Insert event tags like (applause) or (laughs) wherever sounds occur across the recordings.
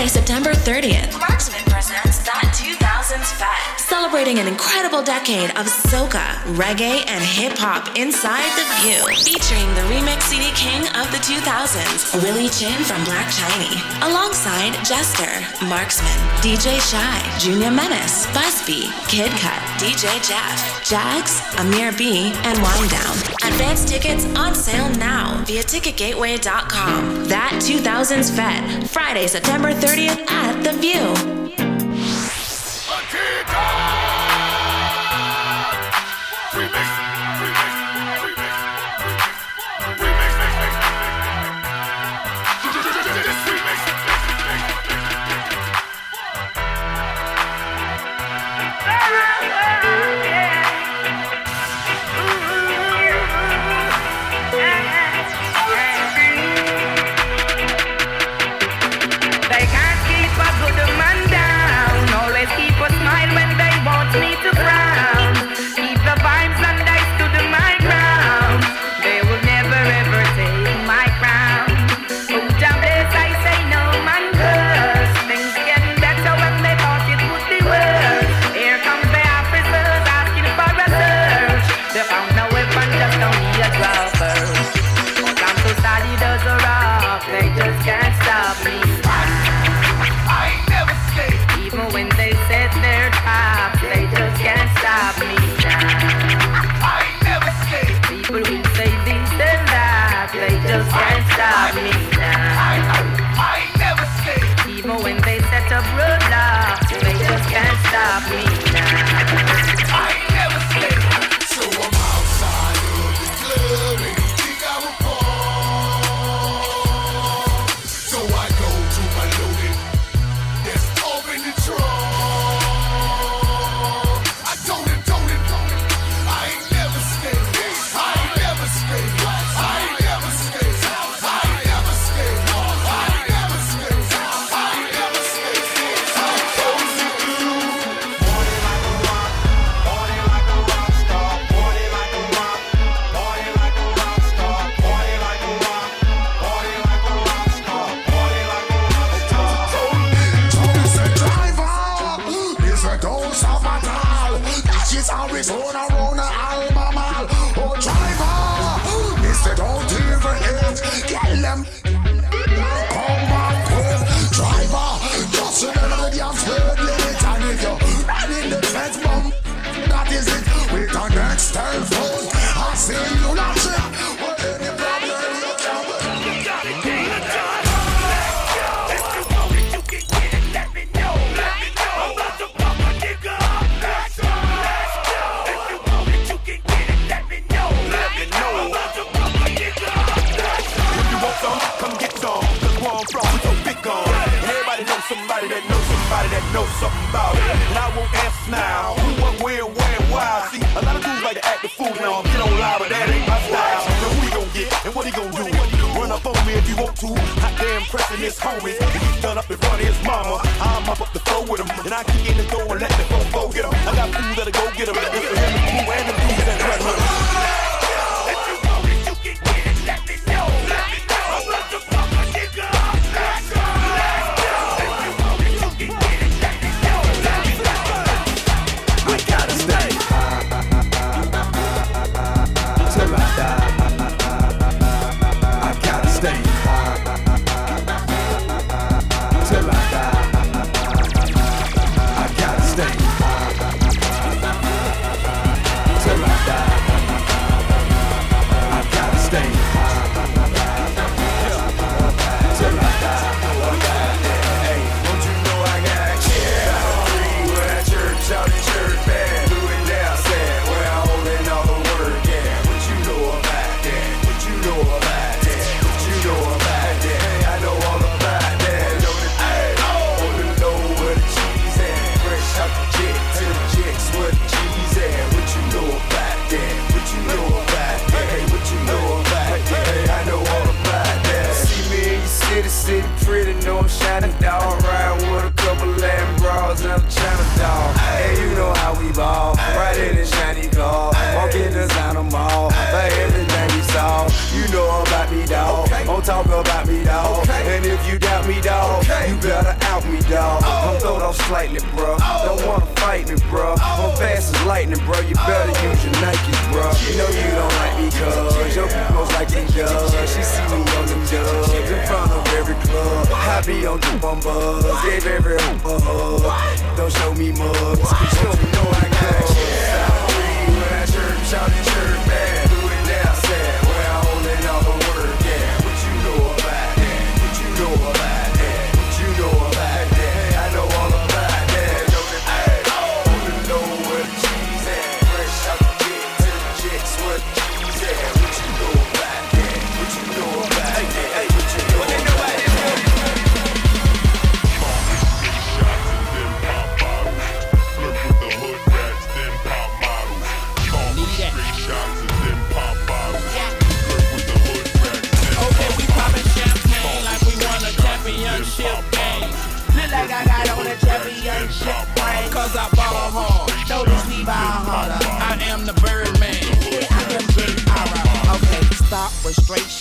Friday, September 30th, Marksman presents That 2000s Fest celebrating an incredible decade of soca, reggae, and hip hop inside The View. Featuring the remix CD king of the 2000s, Willie Chin from Black Chiney, alongside Jester, Marksman, DJ Shy, Junior Menace, Busby, Kid Cut, DJ Jeff, Jags, Amir B, and Windown. Advance tickets on sale now via ticketgateway.com. That 2000s Fest, Friday, September 30th at The View.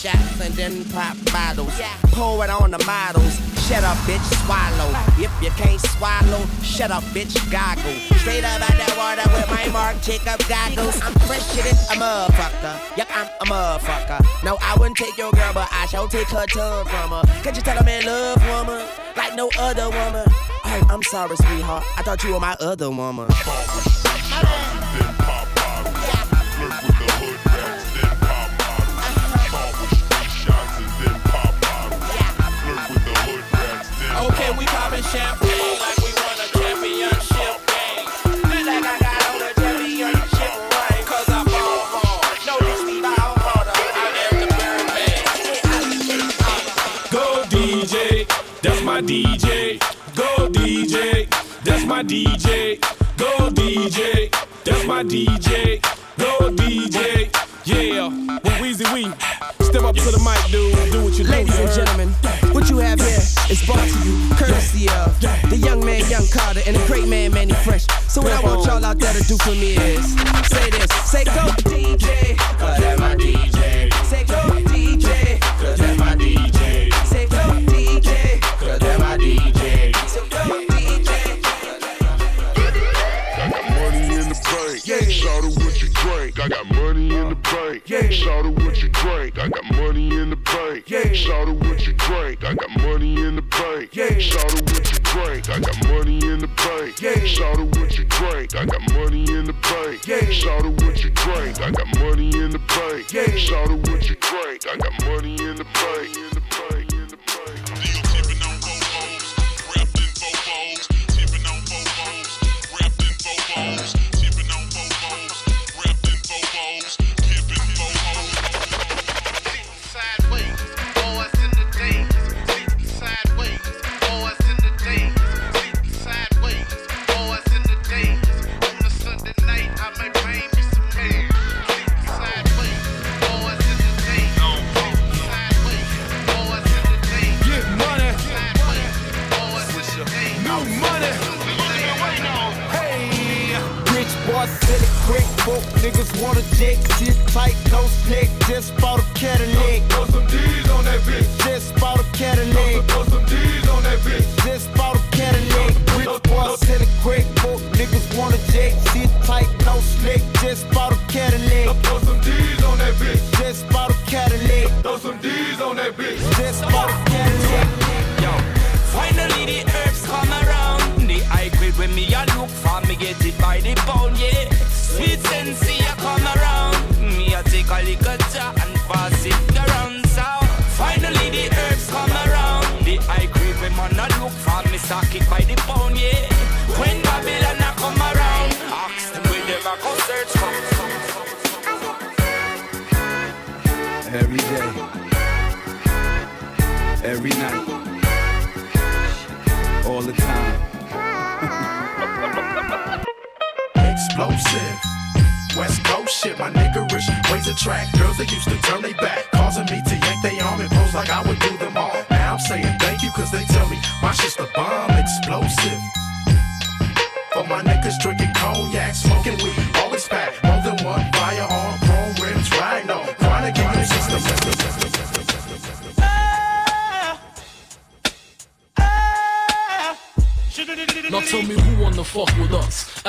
Shots and then pop bottles. Yeah. Pour it on the models. Shut up, bitch, swallow. If you can't swallow, shut up, bitch, goggle. Straight up out that water with my Marc Jacob goggles. I'm fresher than a motherfucker. Yup, I'm a motherfucker. No, I wouldn't take your girl, but I shall take her tongue from her. Can't you tell I'm in love, woman? Like no other woman. Oh, I'm sorry, sweetheart. I thought you were my other woman. My DJ. Go DJ, that's my DJ. Go DJ, that's my DJ. Go DJ, yeah. Well, Weezy Wee, step up to the mic, dude. Do what you do. Ladies you and heard? gentlemen, what you have here is brought to you courtesy of the young man, Young Carter, and the great man, Mannie Fresh. So what I want y'all out there to do for me is say this, say go DJ, cause that's my DJ. Yeah. Shout out what you drink. I got money in the bank. Yeah. Shout out what you drink. I got money in the bank. Yeah. Shout out what you drink. I got money in the bank. Yeah. Shout out what you drink. I got money in the bank. Yeah. Shout out what you drink. I got money in the bank. Yeah. Shout out what you drink. I got money in the bank. In the bank. In the bank. Niggas wanna jet, sit tight, no slick, just bought a Cadillac. Throw some D's on that bitch. Just bought a Cadillac, Throw some D's on that bitch. just bought a Cadillac. Rich boy said it quick, broke niggas wanna jet, sit tight, no slick, just bought a Cadillac. Throw some D's attract girls that used to turn they back, causing me to yank they arm and pose like I would do them all. Now I'm saying thank you, cause they tell me my shit's the bomb, explosive.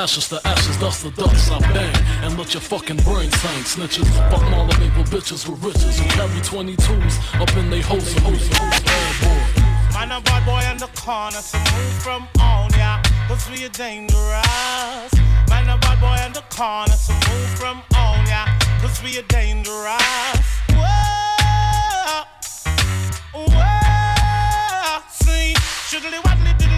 Ashes to ashes, dust to dust. I bang and let your fucking brains hang. Snitches, fuck all the neighbor bitches with riches who carry 22s up in they hoes and hoes and hoes. Bad boy. Man, a bad boy in the corner, so move from on, yeah, cause we are dangerous. Man, a bad boy in the corner, so move from on, yeah, cause we are dangerous. Whoa, whoa, see, shiddly waddly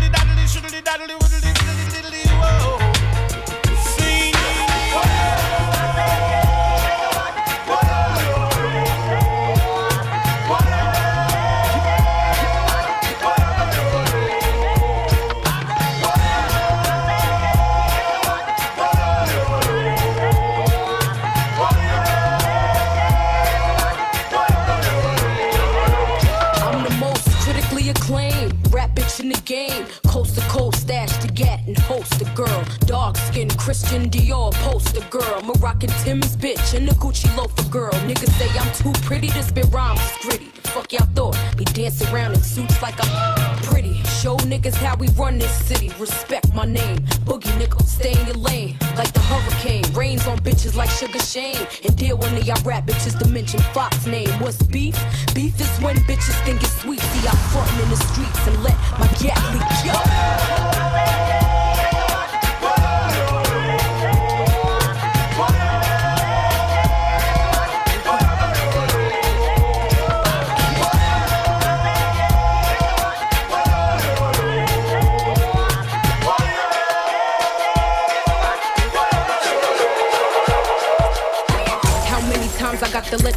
Christian Dior poster girl. Moroccan Tim's bitch and the Gucci loafer girl. Niggas say I'm too pretty to spit rhymes gritty. The fuck y'all thought? Be dancing around in suits like I'm (laughs) pretty. Show niggas how we run this city. Respect my name. Boogie nigga, stay in your lane. Like the hurricane. Rains on bitches like Sugar Shane. And deal of y'all rap bitches to mention Fox name. What's beef? Beef is when bitches think it's sweet. See, I'm frontin' in the streets and let my gat leak. Yo.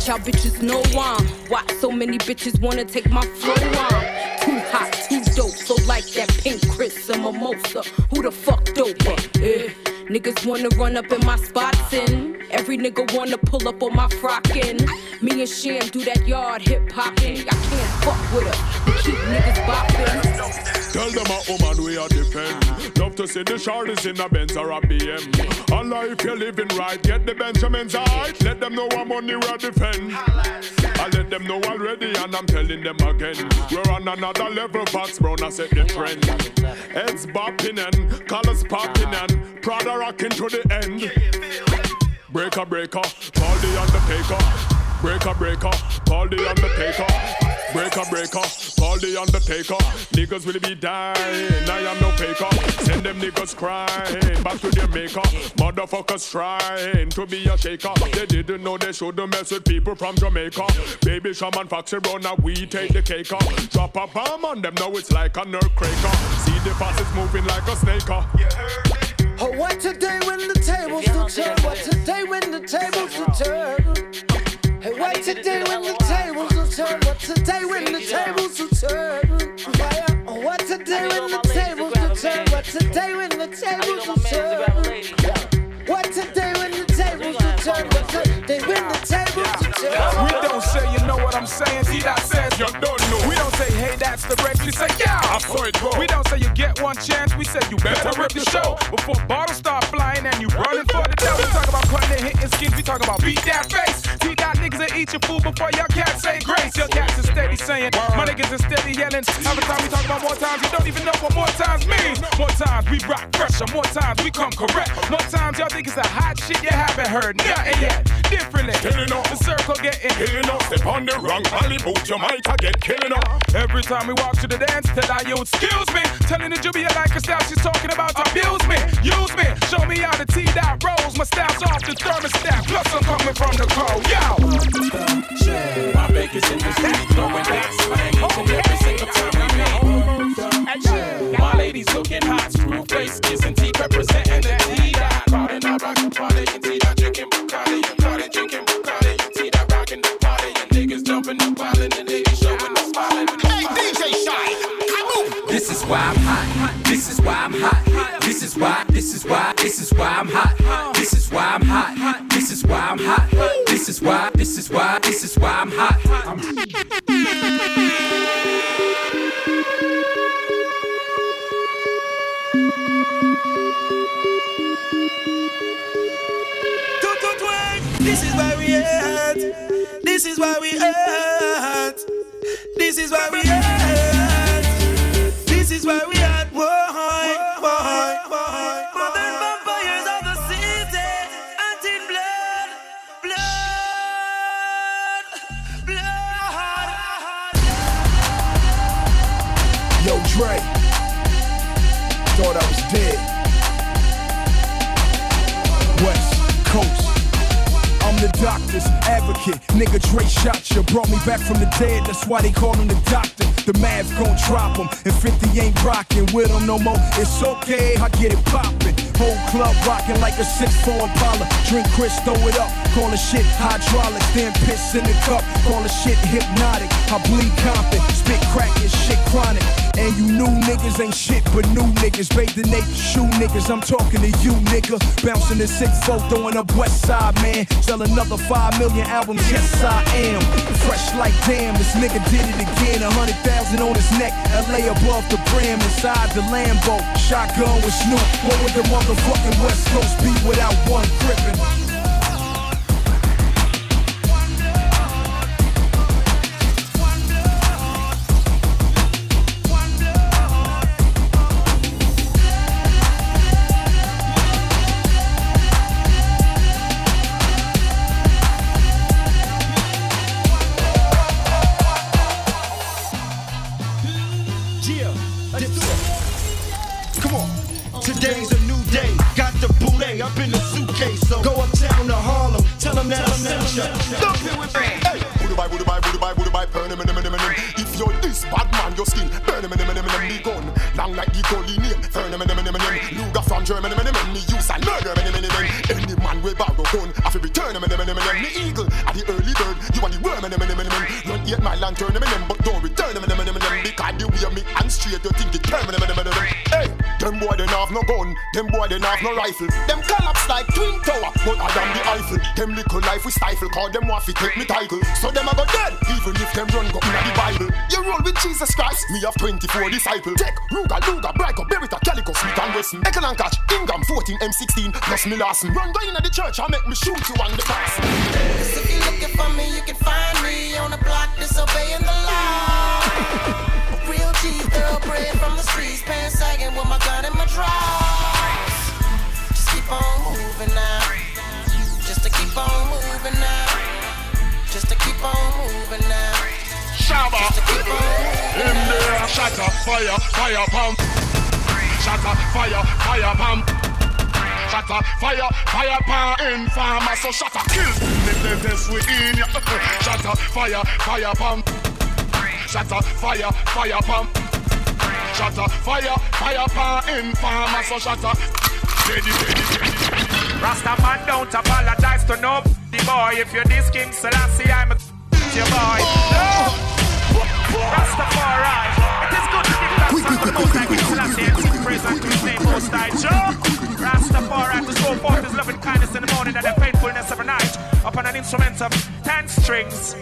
Y'all bitches know I'm Why so many bitches wanna take my flow on Too hot, too dope, so like that pink Chris a mimosa Who the fuck dope? Eh. Niggas wanna run up in my spots and every nigga wanna pull up on my frockin'. Me and Cham do that yard hip hopping. I can't fuck with her. Keep niggas bopping. Tell them a woman we are defend. Uh-huh. Love to see the shorties in a Benz or a BM. Allah, if you're living right, get the Benjamins right. Let them know I'm money we defend. I let them know already, and I'm telling them again. Uh-huh. We're on another level, Fox Brown, I set the trend. Heads bopping and colors popping uh-huh. and Prada rocking to the end. Breaker, breaker, call the undertaker. Breaker, breaker, call the undertaker. Breaker, breaker, call the undertaker. Niggas will be dying, I am no faker. Send them niggas crying back to their maker. Motherfuckers trying to be a shaker. They didn't know they shouldn't mess with people from Jamaica. Baby Shaman Foxy run now we take the cake off. Drop a bomb on them, now it's like a nerve cracker. See the fastest moving like a snaker. Oh, what today when the tables will turn? What today when the tables will turn? Hey, what today when the tables will turn? What today when the tables will turn? Oh, what today when the tables will turn? What today when the tables will turn? What today when the tables will turn? What today when the tables will turn? We don't say, you know what I'm saying? See that says you don't don't say, hey, that's the break. We say, yeah, I saw it go. We don't say you get one chance. We say you better rip the show before bottles start flying and you running for the dough. We talk about cutting and hitting skins. We talk about beat that face. Teach that niggas and eat your food before your cats say grace. Your cats is steady saying, my niggas is steady yelling. Every time we talk about more times, you don't even know what more times means. More times we rock pressure. More times we come correct. More times y'all think it's a hot shit you haven't heard nothing yet. Differently, Killing up. the circle getting Killing up, step on the wrong alley boot, you might a get killing up. Every time we walk to the dance, tell I you excuse me. Telling the Jubia like a style, she's talking about abuse me, use me. Show me how to tee that rose. My style's off the thermostat, plus I'm coming from the cold. Yo! My Vegas in the street, throwing that slang each oh, and every single time we meet. My ladies looking hot, screw face, kissing teeth, representing the T dot. Party not rockin' party, and T dot why I'm hot. This is why I'm hot. This is why. This is why. This is why I'm hot. This is why I'm hot. This is why I'm hot. This is why. This is why. This is why I'm hot. I'm This is why we at. This is why we at. Advocate. Nigga Dre shot you, brought me back from the dead. That's why they call him the doctor. The Mavs gon' drop him, and 50 ain't rockin' with him no more. It's okay, I get it poppin'. Whole club rockin' like a 6-4 Impala. Drink Chris, throw it up, call the shit hydraulic. Then piss in the cup, call the shit hypnotic. I bleed Compton, spit crack and shit chronic. And you new niggas ain't shit but new niggas. Bathe the naked shoe niggas, I'm talking to you, nigga. Bouncing the six foot, throwing up West Side, man. Sell another 5 million yes I am. Fresh like damn, this nigga did it again. A hundred thousand on his neck, LA above the brim, inside the Lambo. Shotgun with Snoop, what would the motherfucking West Coast be without one gripping? Rifle. Them collapse like twin tower, but I am the Eiffel. Them little life we stifle, cause them want fi take me title. So them a go dead, even if them run go inna the Bible. You roll with Jesus Christ, me have 24 disciples. Take Ruger, Luger, Brico, Beretta, Calico, Smith and Wesson. Echo and catch, Ingham, 14, M16, plus me Larson. Run go inna the church and make me shoot you on the cross. Cause if you're looking for me, you can find me on the block disobeying the law. (laughs) fire, fire pump. Shatter, fire, fire pump. Shatter, fire, fire pump. Informer, so shatter, kill. Make them test we in ya. Shatter, fire, fire pump. Shatter, fire, fire pump. Shatter, fire, fire pump. Informer, so shatter. Ready, ready, ready. Rasta man don't apologize to no the boy. If you're this King Selassie, I'm a your boy. No. Rastafari. The Most King Selassie and sing praise unto his name Most High. Joe. Rastafari to show forth his loving kindness in the morning and the faithfulness of the night upon an instrument of ten strings.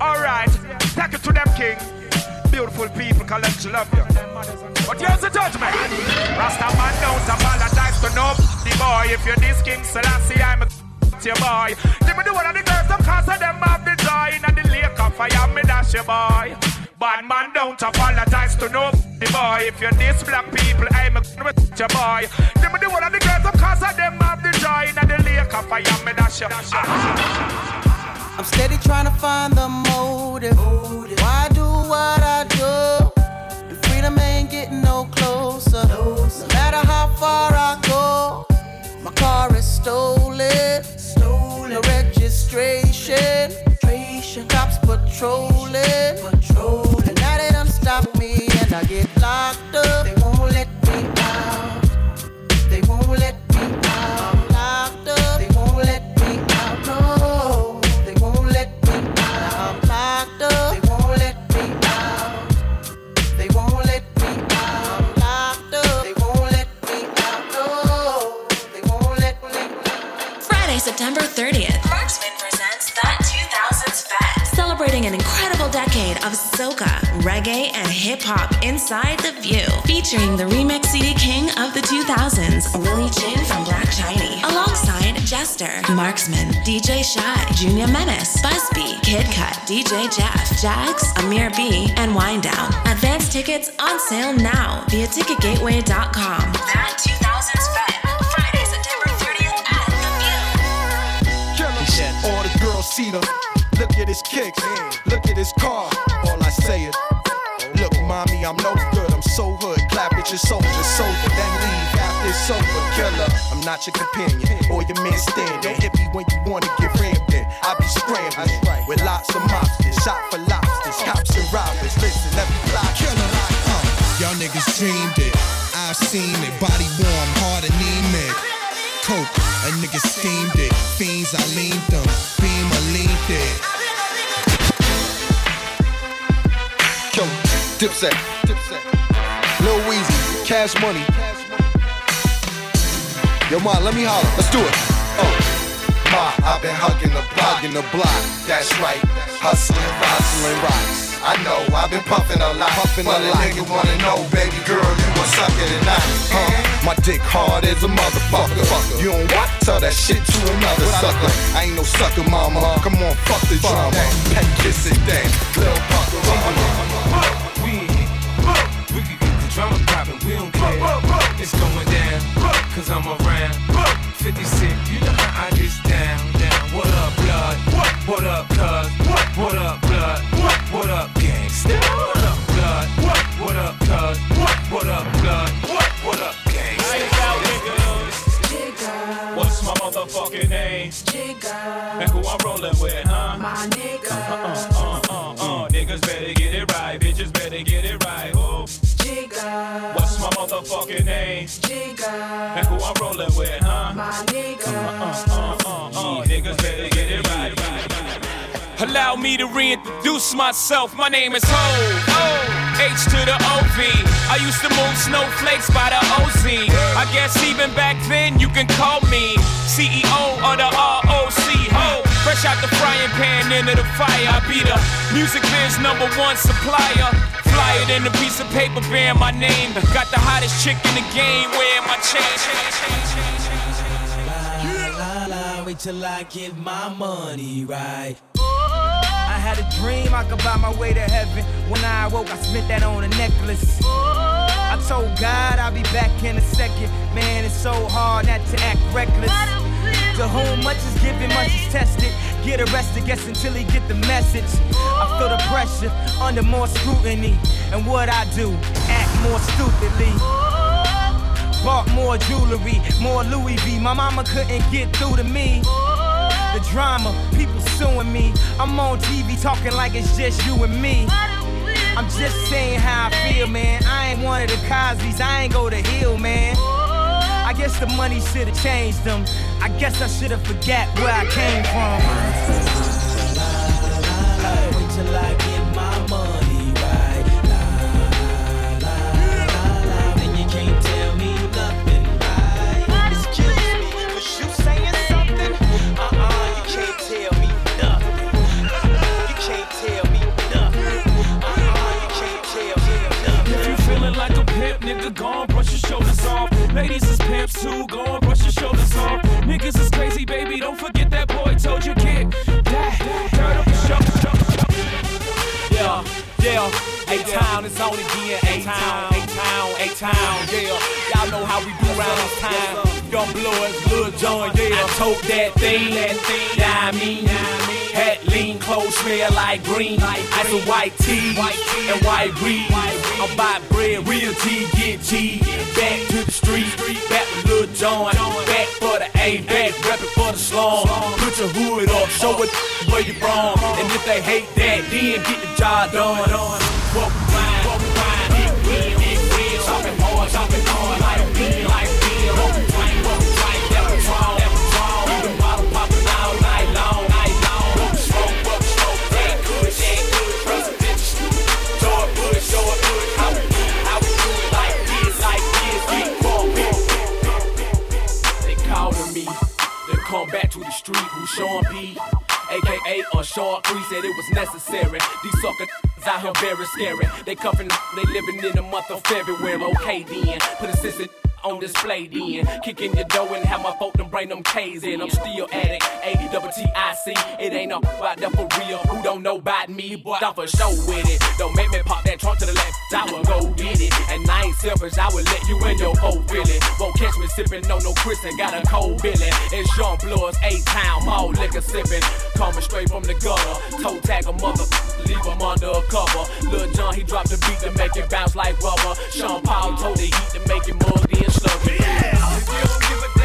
Alright, take it to them, King. Beautiful people, collect love you. But here's the judgment. Rasta man don't apologize to no the boy. If you're this King Selassie, I'm a your boy. Let me do one of the girls, them cause of them have the joy. And the lake of fire, me dash your boy. Bad man don't apologize to no the boy. If you're this black people, I'm a your boy. Me do one of the girls, them cause of them have the joy. The lake of fire, me dash I'm steady trying to find the motive. Why do what I do? Freedom ain't getting no closer. No matter how far I go, my car is stolen. Stolen. No registration. Cops. Patrolling. Of soca, reggae, and hip hop inside the view. Featuring the remix CD king of the 2000s, Willie Chin from Black Chiney. Alongside Jester, Marksman, DJ Shy, Junior Menace, Busby, Kid Cut, DJ Jeff, Jax, Amir B, and Wind Down. Advance tickets on sale now via ticketgateway.com. That 2000s Fest. Friday, September 30th at the View. All the girls see them. Look at his kicks. Look at his car. All I say is, look, mommy, I'm no good. I'm so hood. Clap at your soldier, sober, then leave after it's over. Killer, I'm not your companion or your man stand. Don't hit me when you wanna get rammed in. I be scrambling with lots of mobsters, shot for lobsters, cops and robbers. Listen, let me fly. Killer, Uh, y'all niggas dreamed it. I've seen it. Body warm, heart anemic. Coke, a nigga steamed it. Fiends, I leaned them. Leaned it. Yo, Dipset. Dipset. Lil Weezy, Cash Money. Yo, Ma, let me holler. Let's do it. Oh. Ma, I've been hugging the block. Hugging the block. That's right. Hustling, hustling rocks. I know, I've been puffing a lot. Puffing but a lot. nigga wanna know, baby girl, you a sucker tonight. Huh? My dick hard as a motherfucker. You don't what? Tell that shit to another sucker. I ain't no sucker, mama. Come on, fuck the drama. Pet kiss it, dang. Lil Pucker, We, we can get the drama poppin', we don't care. It's going down, cause I'm around. 50 Cent, you know how I get down, down. What up, blood? What up, cuz? What up, motherfucking name? And who I'm rolling with, huh? My nigga. Uh, uh, uh, uh, Niggas better get it right, bitches better get it right. Oh. What's my motherfucking name? Jigga, and who I'm rolling with, huh? My nigga. Uh, uh, uh, uh, Niggas better get it right. Allow me to reintroduce myself. My name is Ho. O. H to the OV. I used to move snowflakes by the OZ. I guess even back then you can call me CEO of the ROC. Ho. Fresh out the frying pan into the fire. I be the music biz number one supplier. Flyer than a piece of paper bearing my name. Got the hottest chick in the game wearing my chain. La, la, wait till I get my money right. I had a dream I could buy my way to heaven. When I awoke, I spent that on a necklace. I told God I'll be back in a second. Man, it's so hard not to act reckless. To whom much is given, much is tested. Get arrested, guess until he get the message. I feel the pressure under more scrutiny. And what I do, act more stupidly. Bought more jewelry, more Louis V. My mama couldn't get through to me. The drama, people suing me. I'm on TV talking like it's just you and me. I'm just saying how I feel, man. I ain't one of the Cosby's, I ain't go to Hill, man. I guess the money should've changed them. I guess I should've forgot where I came from. Wait till I get my money nigga, go on, brush your shoulders off. Ladies is pimps too, go on, brush your shoulders off. Niggas is crazy, baby, don't forget that boy told you get that. Dirt up your shoulder. Yeah, yeah. A-Town is on again. A-Town, A-Town, A-Town, yeah. Y'all know how we do around this time. YoungBloodZ, Lil Jon, yeah. I tote that thing, that thing, yeah, I mean. Hat lean, clothes smell like green. Ice a white tee and white weed. I'm buy bread, real G, get G. Back to the street, back with Lil Jon. Back for the A, back reppin' for the slum. Put your hood up, show it where you from. And if they hate that, then get the job done. Sean P. AKA Cree said it was necessary. These sucker out here very scary. They cuffin', they living in the month of February. Okay then, put a sister on display then. Kicking your dough and have my folk them bring them K's in. I'm still at it. A double T I C. It ain't no that for real. Who don't know about me, but I'm for show with it. Don't make me pop that trunk to the left. I will go get it. And I ain't selfish. I will let you in your whole really. Won't catch me sipping no no Chris got a cold Billy. It's Jean Blood's A town, all liquor sipping. Coming straight from the gutter. Toe tag a mother. Leave him under a cover. Lil Jon, he dropped the beat to make it bounce like rubber. Sean Paul told the heat to make it sluggy. Yeah. If you don't give a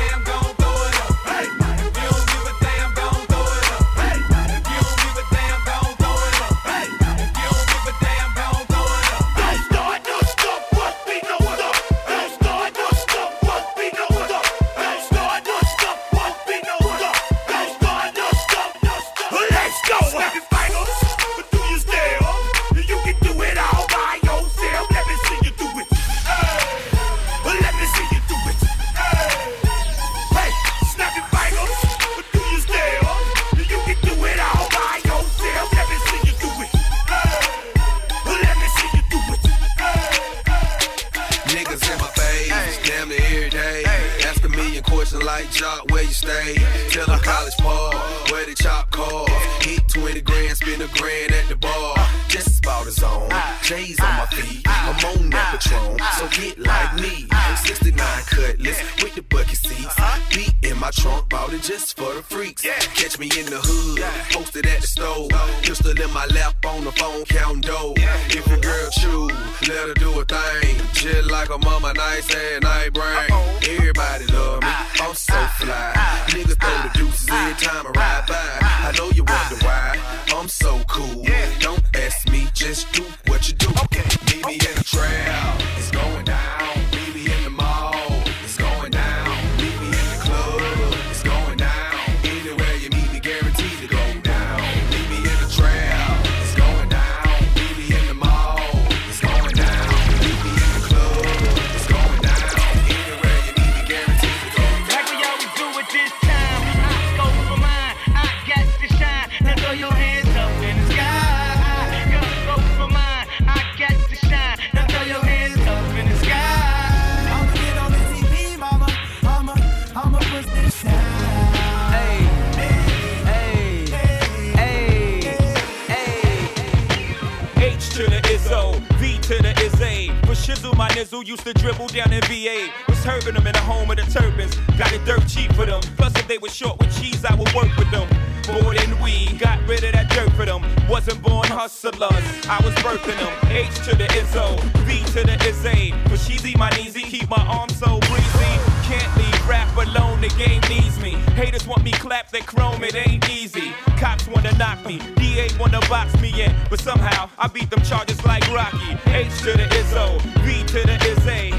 My used to dribble down in VA. Was hurting them in the home of the turbans. Got it dirt cheap for them. Plus, if they were short with cheese, I would work with them. More than we got rid of that dirt for them. Wasn't born hustlers, I was birthing them. H to the Izzo, V to the Izzy. For Sheezy, my kneesy, keep my arms so breezy. Can't leave rap alone, the game needs me. Haters want me clap that chrome, it ain't easy. Cops wanna knock me, DA wanna box me in, but somehow I beat them charges like Rocky. H to the Izzo, V to the Izzy.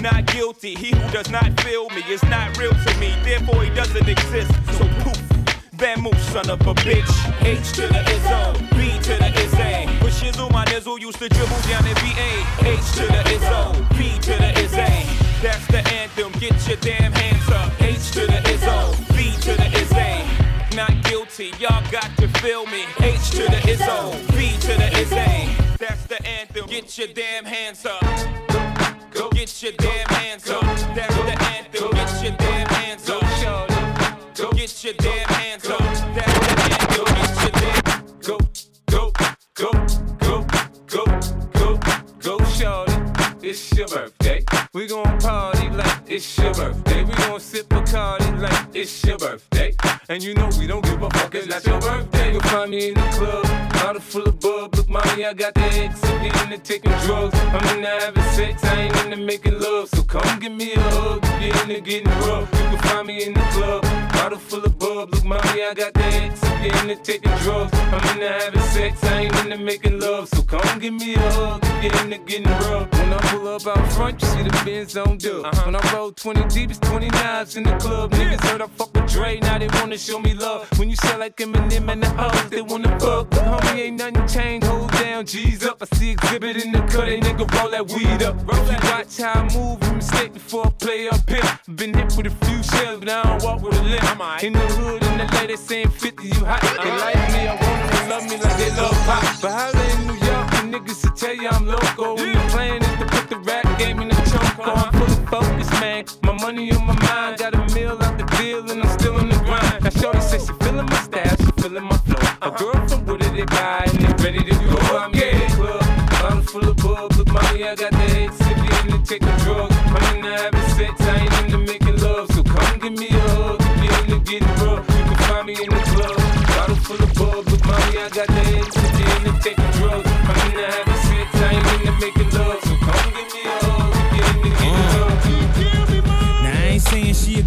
Not guilty, he who does not feel me is not real to me, therefore he doesn't exist. So poof. Bamboo, son of a bitch. H to the Izzo, B to the Izzy. With Shizzle, my nizzle used to dribble down in VA. H to the Izzo, B to the Izzy. That's the anthem, get your damn hands up. H to the Izzo, B to the Izzy. Not guilty, y'all got to feel me. H to the Izzo, B to the Izzy. That's the anthem, get your damn hands up. Go get your damn hands up. That's the anthem, get your damn hands up. Go get your damn hands up. That's the anthem, get your damn. Go, go, go, go, go, go, go, shorty. It's your birthday. We gon' party like it's your birthday. We gon' sip Bacardi like it's your birthday. And you know we don't give a fuck, it's not your birthday. You'll find me in the club, bottle full of bub. Look, mommy, I got the X. I'm into taking drugs. I'm into having sex, I ain't into making love. So come give me a hug, if you're into getting rough. You can find me in the club, bottle full of bub. Look, mommy, I got the X. I'm into taking drugs. I'm into having sex, I ain't into making love. So come give me a hug, if you're into getting rough. When I pull up out front, you see the Benz on dub. Uh-huh. When I roll 20 deep, it's 20 knives in the club. Niggas heard I fuck with Dre, now they wanna show me love. When you sell like Eminem and the hoes, they wanna fuck. But homie, ain't nothing changed, hold down, G's up. I see exhibit in the cut, they nigga roll that weed up. If you watch how I move, you mistake before I play up here. Been hit with a few shells, but I don't walk with a limp. In the hood, in the lady saying 50, you hot. They like me, I want them to love me like they love pop. But holla in New niggas will tell you I'm loco. And the plan is to put the rap gave me the choke. Oh, I'm fully focused, man. My money on my mind. Got a meal out the deal, and I'm still in the grind. Now, Shorty says she feeling my style, she feeling my flow. A girl from Wooded, they buy, and they ready to go. I'm in the club. Bottle full of bub. Look, mommy, I got the head sippy in to take a drug. I'm in the having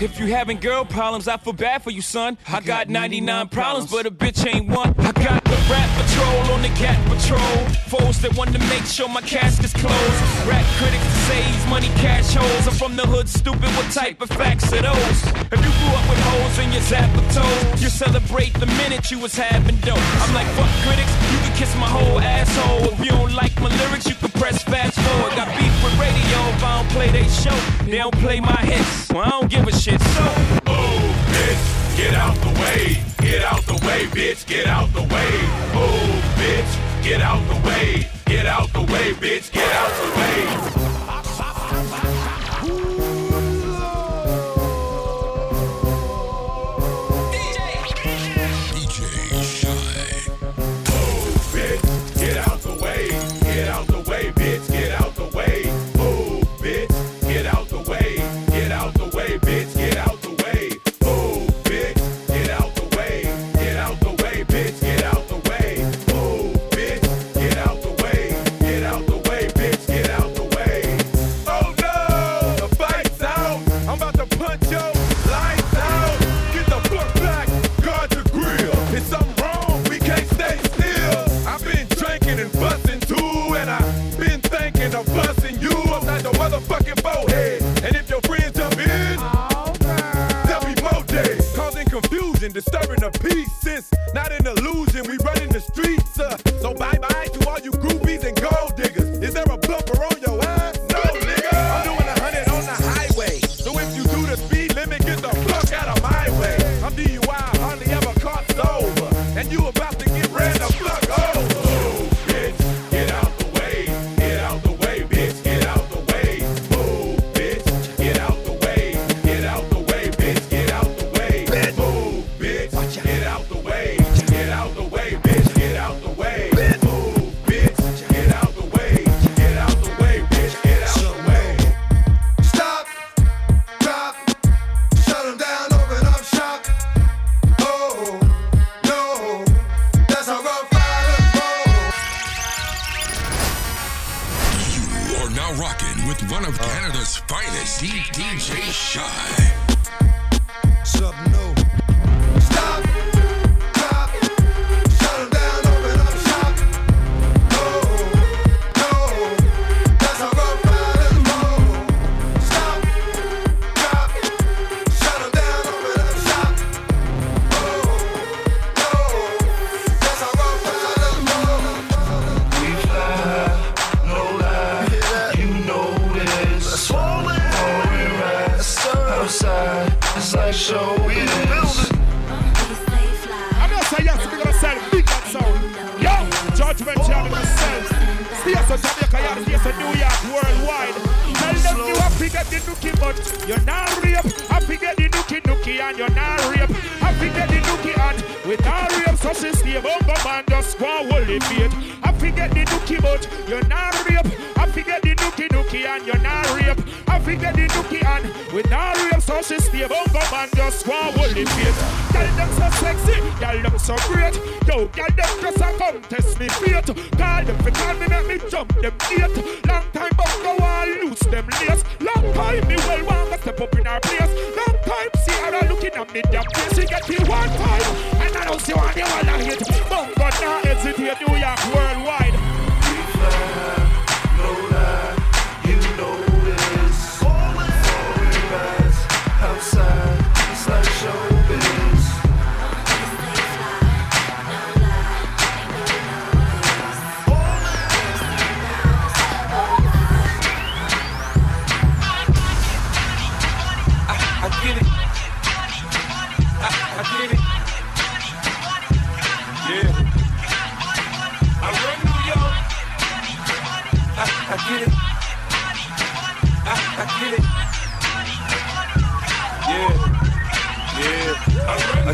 If you having girl problems, I feel bad for you, son. I got 99 problems, but a bitch ain't one. I got the rap patrol on the cat patrol. Foes that want to make sure my casket's closed. Rap critics he's money cash holes. I'm from the hood, stupid. What type of facts are those? If you grew up with holes in your toes, you celebrate the minute you was having dope. I'm like, fuck critics, you can kiss my whole asshole. If you don't like my lyrics, you can press fast forward. Got radio if I don't play they show. They don't play my hits, well, I don't give a shit. So, Move, bitch, get out the way. Get out the way, bitch, get out the way. Move, bitch, get out the way. Get out the way, bitch, get out the way.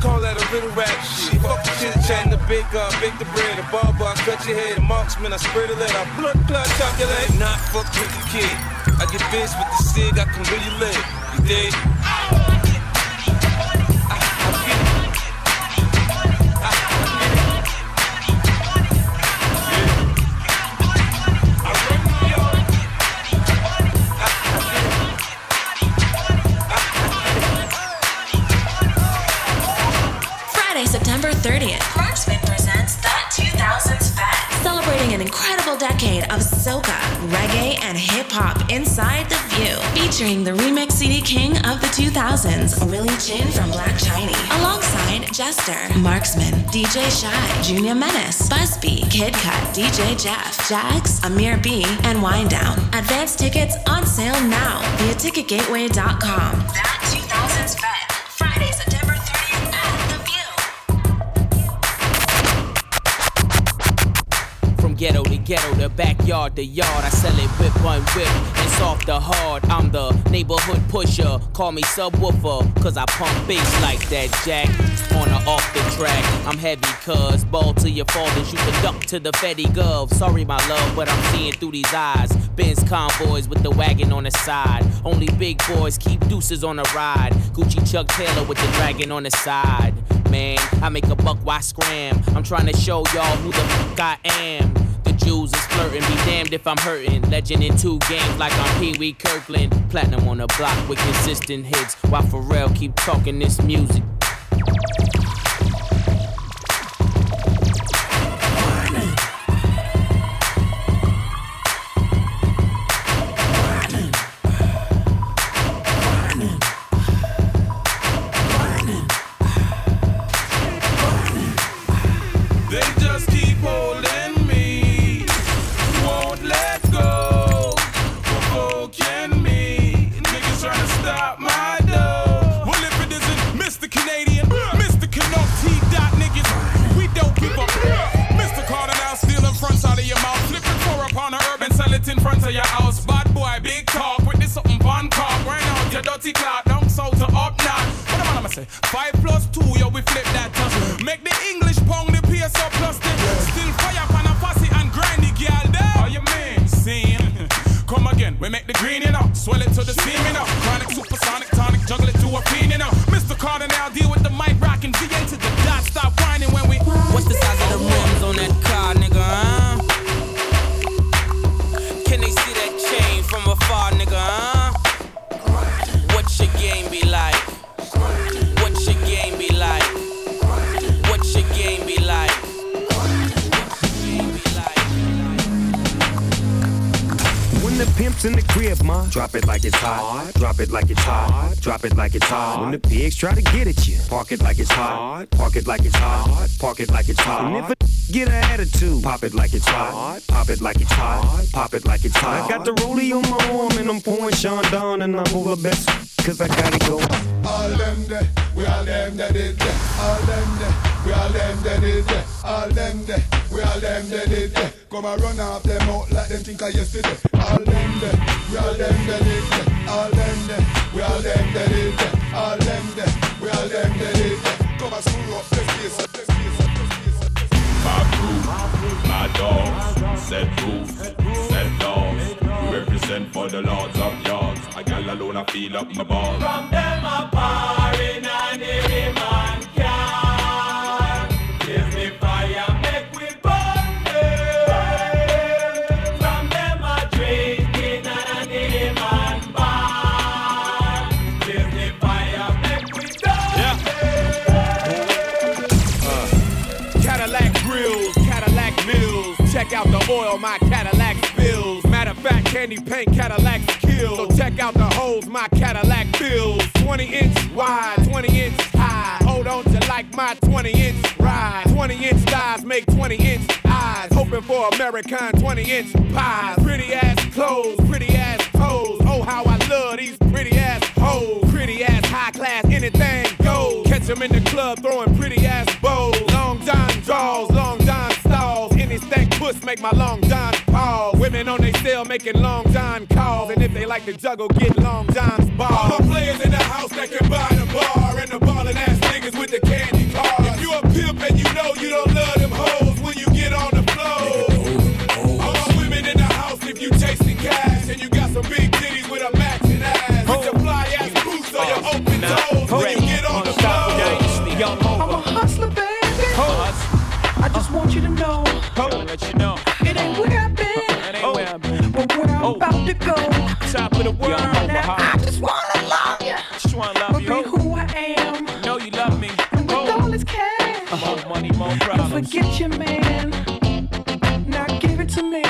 Call that a little rap. Shit, fuck the chit chat. The big uh, bake the bread. The barber, cut your head. The marksman, I spread the lead. I blood, blood, chop your. Not fuck with the kid. I get bitch with the cig. I can really live. You dig? 30th, Marksman presents That 2000s Fest. Celebrating an incredible decade of soca, reggae, and hip hop inside The View. Featuring the remix CD king of the 2000s, Willie Chin from Black Chiney. Alongside Jester, Marksman, DJ Shy, Junior Menace, Busby, Kid Cut, DJ Jeff, Jax, Amir B, and Winedown. Advance tickets on sale now via ticketgateway.com. That ghetto to ghetto backyard the yard, I sell it whip one whip and soft the hard. I'm the neighborhood pusher. Call me subwoofer, cause I pump bass like that jack. On or off the track, I'm heavy cuz ball to your fathers, you can duck to the Fetty Gov. Sorry, my love, but I'm seeing through these eyes. Benz convoys with the wagon on the side. Only big boys keep deuces on the ride. Gucci Chuck Taylor with the dragon on the side. Man, I make a buck, why scram? I'm trying to show y'all who the fuck I am. Jews is flirting, be damned if I'm hurting. Legend in two games like I'm Pee Wee Kirkland. Platinum on the block with consistent hits. While Pharrell keep talking this music. When the pigs try to get at you, park it like it's hot. Park it like it's hot. Park it like it's hot. And if a get an attitude, pop it like it's hot. Pop it like it's hot. Pop it like it's hot. I got the rollie on my arm and I'm pouring Sean down and I'm over best cause I gotta go. All them there, we all them that did that. All them there, we all them that did that. All them there, we all them that did that. Come and run off them out like them think of yesterday. All them there, we all them that did that. All them there, we all them that did that. All them there, we all them that. Come and screw up the face, the face, the face. My crew, my dogs, set rules, set laws. We represent for the lords of yards. A gal alone, I feel up my balls. From them a parring and every man mills. Check out the oil my Cadillac spills. Matter of fact, candy paint Cadillac hill. So check out the holes my Cadillac fills. 20 inch wide, 20 inch high. Hold on to like my 20 inch ride. 20 inch thighs make 20 inch eyes. Hoping for American 20 inch pies. Pretty ass clothes, pretty ass toes. Oh, how I love these pretty ass hoes. Pretty ass high class, anything goes. Catch them in the club throwing pretty ass bows. Long John draws, stank make my long John pause. Women on they cell making long John calls. And if they like to juggle, get long John's balls. All the players in the house that can buy the bar. And the ballin' ass niggas with the candy car. If you a pimp and you know you don't love them hoes when you get on the floor. All my women in the house if you chasing cash. And you got some big titties with a matching ass. With your fly ass boots or your open toes. When you get on the floor. I'm go. Top of the world. Now, I just wanna love you. Just wanna love But you. be who I am. Know you love me. With all this cash. More money, more Don't forget your man. Now give it to me.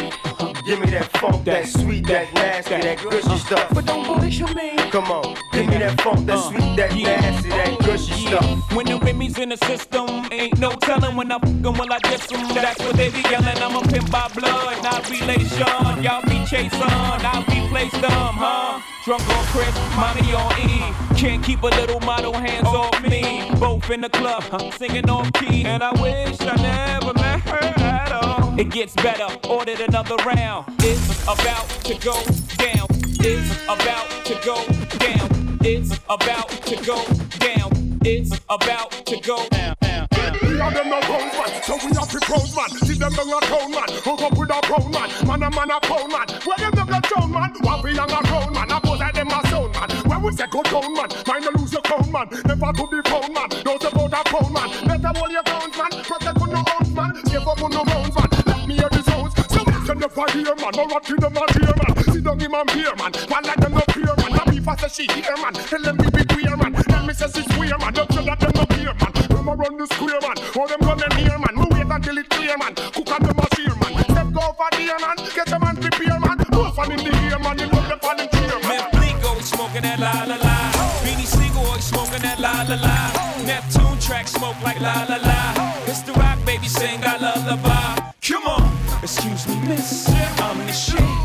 Give me that funk, that sweet, that nasty, that gushy uh. stuff. But don't bullshit me. Come on, give me that funk, that uh, sweet, that nasty, that oh, gushy stuff. When the Remy's in the system, ain't no telling when I fuck 'em, will I diss 'em. That's what they be yelling. I'm a pimp by blood, not relation. Y'all be chasing, I replace them, huh? Drunk on Chris, mommy on E. Can't keep a little model hands off me. Both in the club, huh, singing on key. And I wish I never met her at all. It gets better, ordered another round. It's about to go down. It's about to go down. It's about to go down. It's about to go down. We are them no grown man, so we have to proud man. See them young a man, hook up with a proud man. Man a man a pound man. Where them young a man, what we young a grown man. I pose like them a sound man. When we say go down man, mind you lose your crown man. Never to be pound man, don't about a pound man. Better hold your ground man, protect on no ounce man. Up on no rounds man. Let me hear the sounds. So you never hear man, no rat to them a hear man. Sit down him and beer man, one like them no fear man. As she hear man, tell them be queer man. Tell me say she's queer man, don't that them no fear man. Them a run the square man, all them run them here man. We wait until it clear man, cook on them a shear man. Step go for the man, get a man prepare man. Both one in the ear man, you love the fan in cheer man. Man, Bligo smoking that la la la. Beanie Siegel oh, smoking that la la la. Neptune track smoke like la la la. It's the rock baby sing I lullaby. Come on, excuse me, miss. I'm the shit.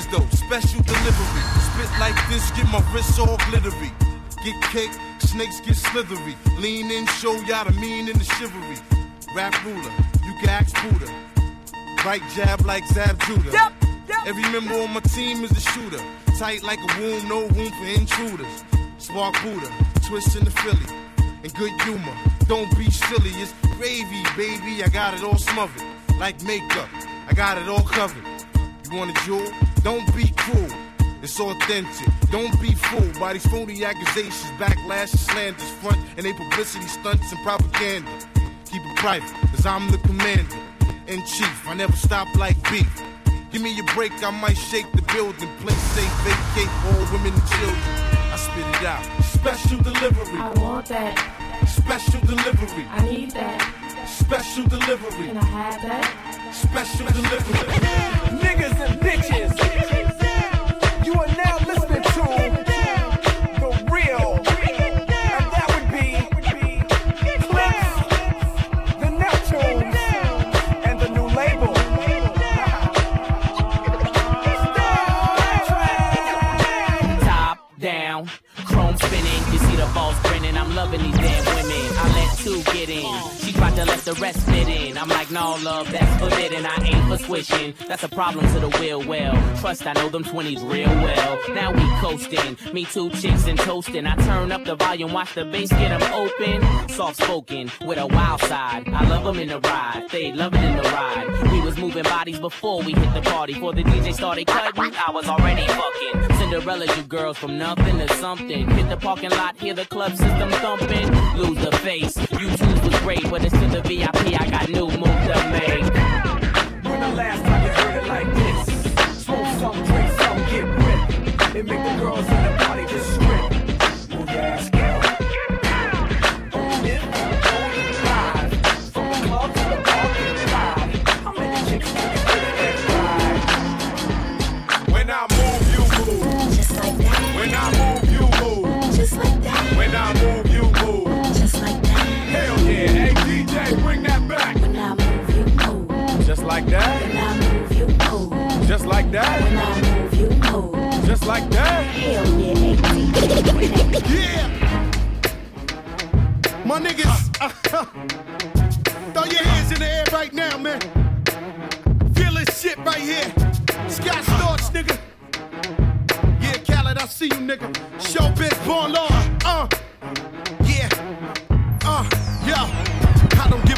Niggas though, special delivery. Spit like this, get my wrists all glittery. Get cake, snakes get slithery. Lean in, show y'all the mean and the chivalry. Rap ruler, you can ask Buddha. Right jab like Zab Judah. Every member on my team is a shooter. Tight like a womb, no room for intruders. Spark Buddha, twist in the Philly. And good humor, don't be silly. It's gravy, baby. I got it all smothered. Like makeup, I got it all covered. You want a jewel? Don't be cruel. It's authentic. Don't be fooled by these phony accusations, backlash, and slanders, front, and they publicity stunts and propaganda. Keep it private, cause I'm the commander in chief. I never stop like beef. Give me a break, I might shake the building. Play safe, vacate all women and children. I spit it out. Special delivery. I want that. Special delivery. I need that. Special delivery. Can I have that? Special delivery. Niggas and bitches. The rest fit in. I'm like, no, love, that's forbidden. I ain't for switching. That's a problem to the will well. Trust, I know them 20s real well. Now we coasting. Me two chicks and toasting. I turn up the volume, watch the bass get them open. Soft spoken with a wild side. I love them in the ride. They love it in the ride. We was moving bodies before we hit the party. Before the DJ started cutting, I was already fucking. Cinderella, you girls from nothing to something. Hit the parking lot, hear the club system thumping. Lose the face. You twos great, but it's to the VIP. I got new moves to make. When the last like that. When I move, you move. Just like that. Hell yeah. Yeah. My niggas, uh, uh, throw your hands in the air right now, man. Feel this shit right here. Scott Storch, nigga. Yeah, Khaled, I see you, nigga. Showbiz, born law.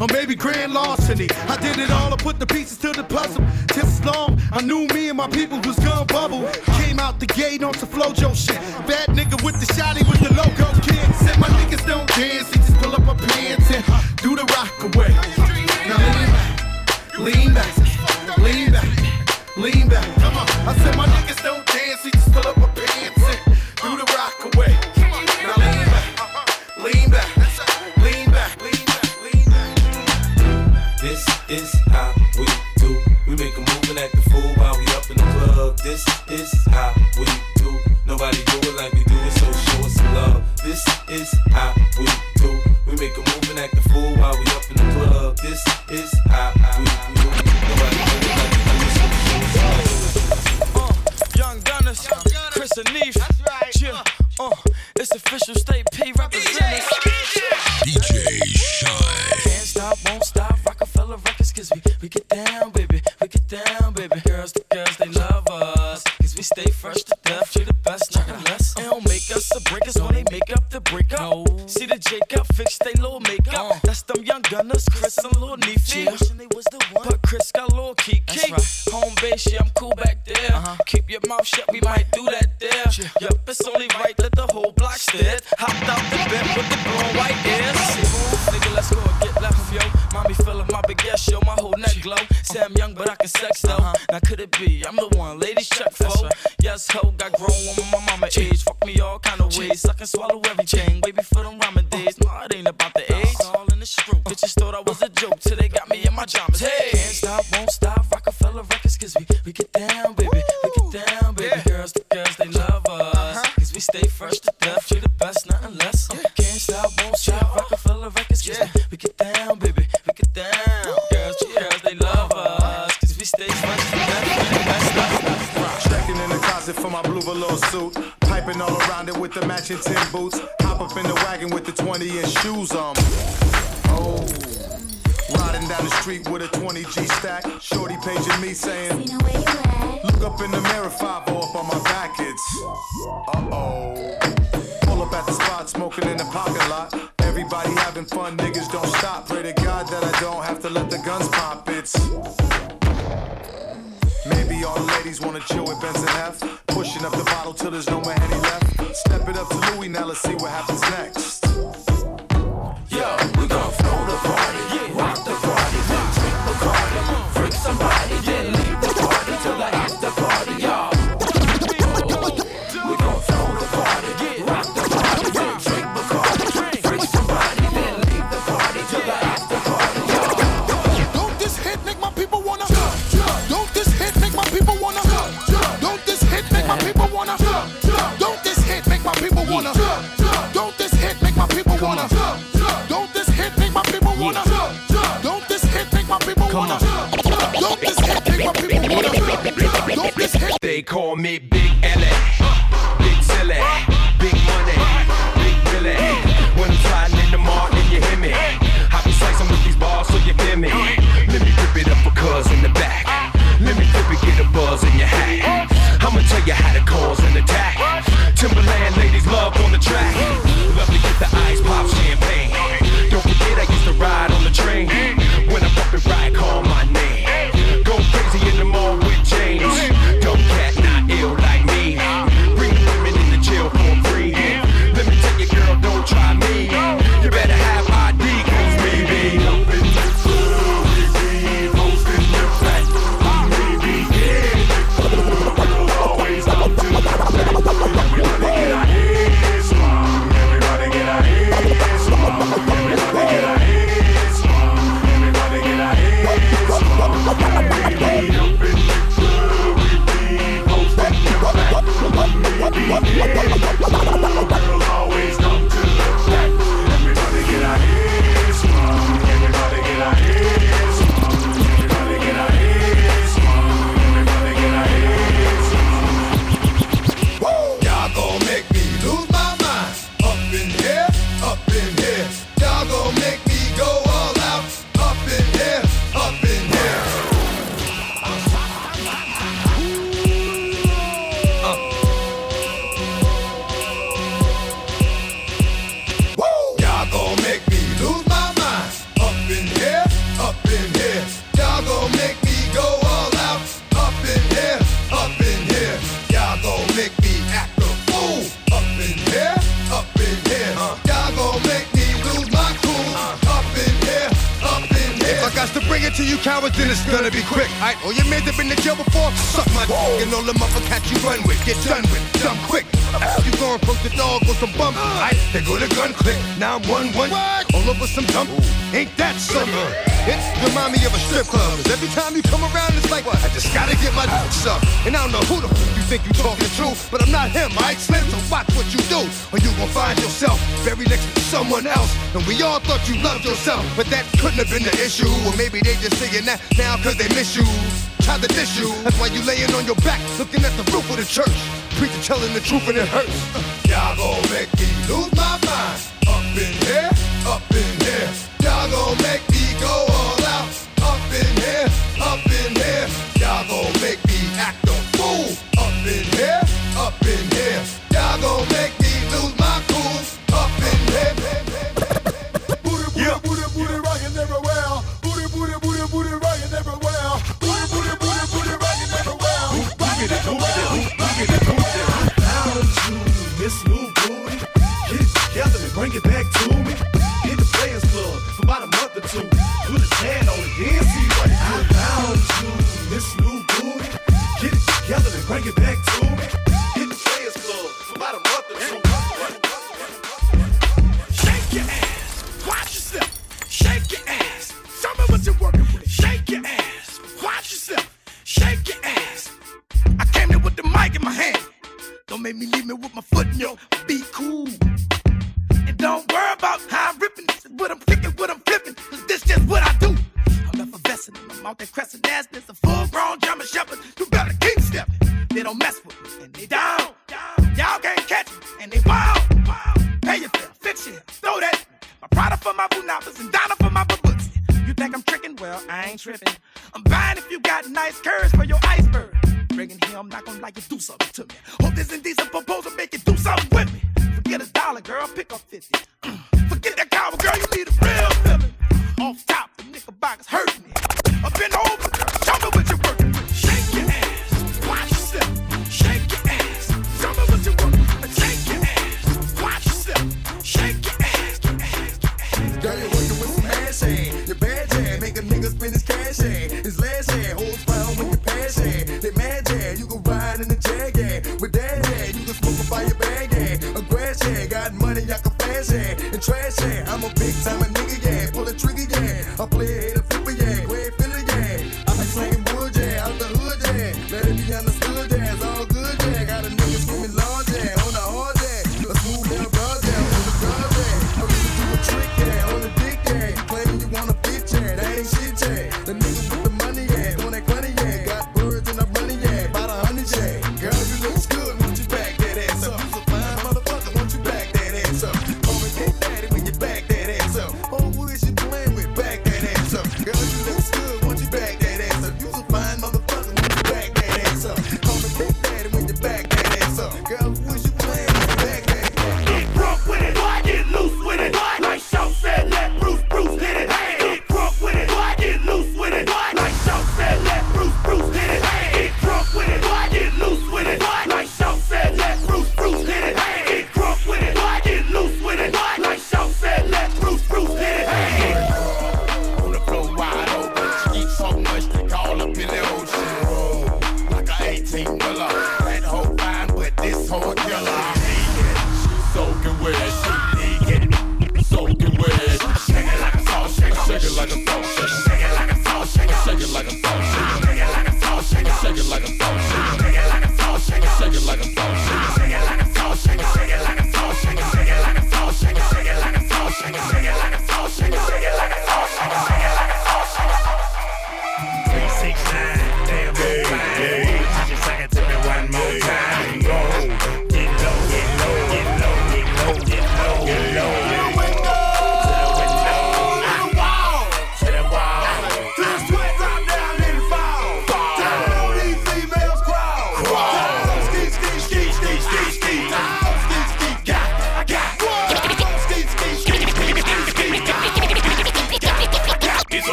or maybe grand larceny. I did it all, I put the pieces to the puzzle. Just as long, I knew me and my people was gonna bubble. Came out the gate on some Flojo shit. Bad nigga with the shotty with the logo kid. Said my niggas don't dance, they just pull up our pants and do the rock away. Now lean back, lean back, lean back, lean back. Come on, I said my niggas don't dance, he just pull up our pants This is how we do. Nobody do it like we do it, so show us some love. This is Bitches thought I was a joke till they got me in my jammers. Hey, can't stop, won't stop. Rockefeller Records, cause we, we get down, baby. We get down, baby. Girls to girls, they love us. Cause we stay fresh to death. You the best, nothing less. Can't stop, won't stop. Rockefeller Records, cause we, we get down, baby. We get down. Girls to girls, they love us. Cause we stay fresh to death. You the best, nothing less. Checking in the closet for my blue velour suit. Piping all around it with the matching tin boots. Hop up in the wagon with the 20 inch shoes on. Riding down the street with a 20 G stack. Shorty paging me saying, Look up in the mirror, 5 up on my back. It's uh oh. Pull up at the spot, smoking in the parking lot. Everybody having fun, niggas don't stop. Pray to God that I don't have to let the guns pop. It's Maybe all the ladies wanna chill with Benson and F. Pushing up the bottle till there's no more Henny left. Step it up to Louis, now let's see what happens what you do, or you gon' find yourself buried next to someone else. And we all thought you loved yourself, but that couldn't have been the issue. Or maybe they just saying that now cause they miss you. Try to diss you, that's why you laying on your back, looking at the roof of the church. Preacher telling the truth and it hurts. Uh, y'all gon' make me lose my mind. Up in here, up in here.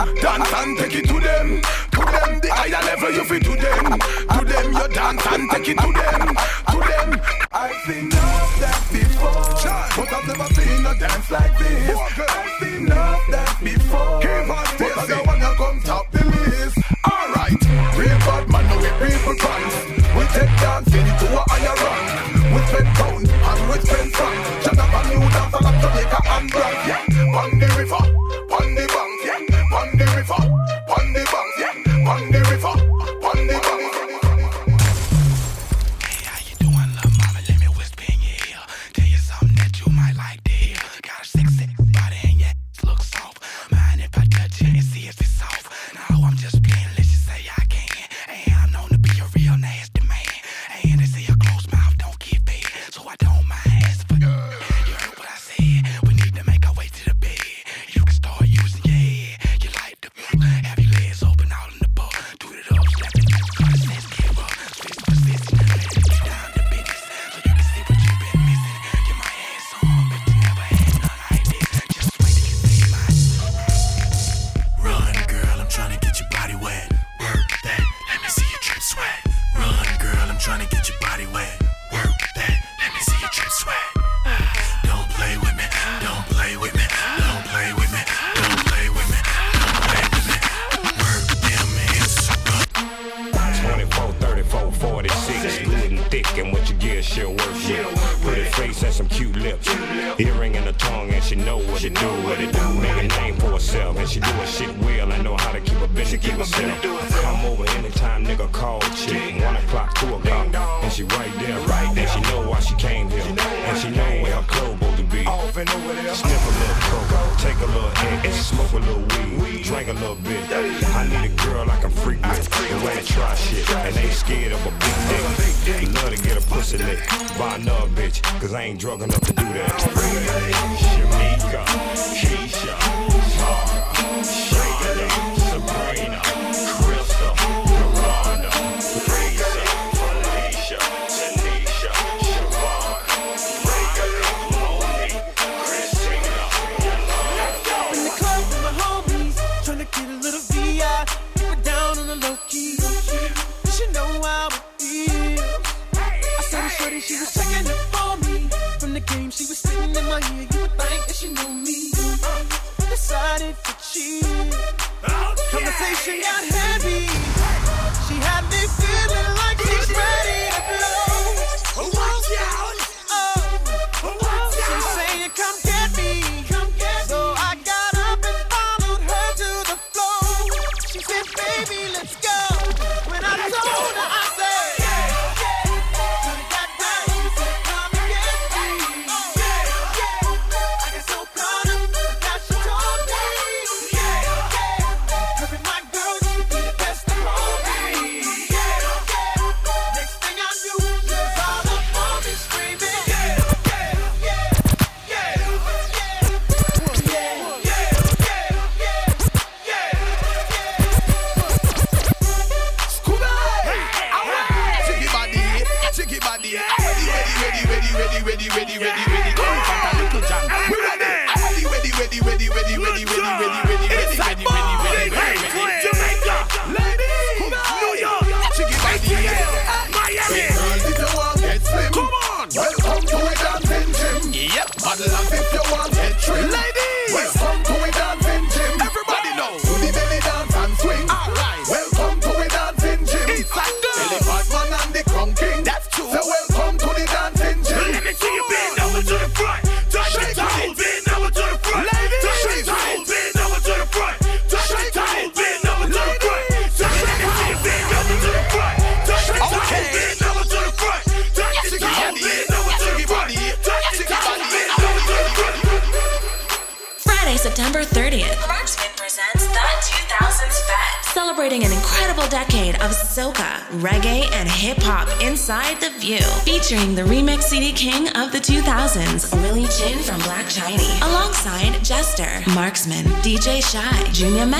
Dance and take it to them. To them, the higher level you feel to them. To them, you dance and take it to them. To them. I've seen enough that before, but I've never seen a dance like this. I've seen enough that before, but I don't wanna come top the list. Alright, real bad man, no we people fans. We take dancing to a higher rank. We spend pound and we spend franc. Shut up and you dance, I love Jamaica and Brand.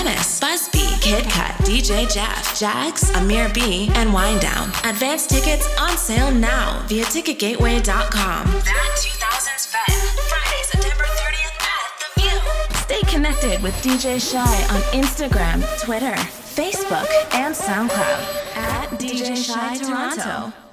Menace, Busby, Kid Cut, DJ Jeff, Jax, Amir B, and Winedown. Advance tickets on sale now via ticketgateway.com. That 2000s Fest, Friday, September 30th at The View. Stay connected with DJ Shy on Instagram, Twitter, Facebook, and SoundCloud at DJ Shy Toronto.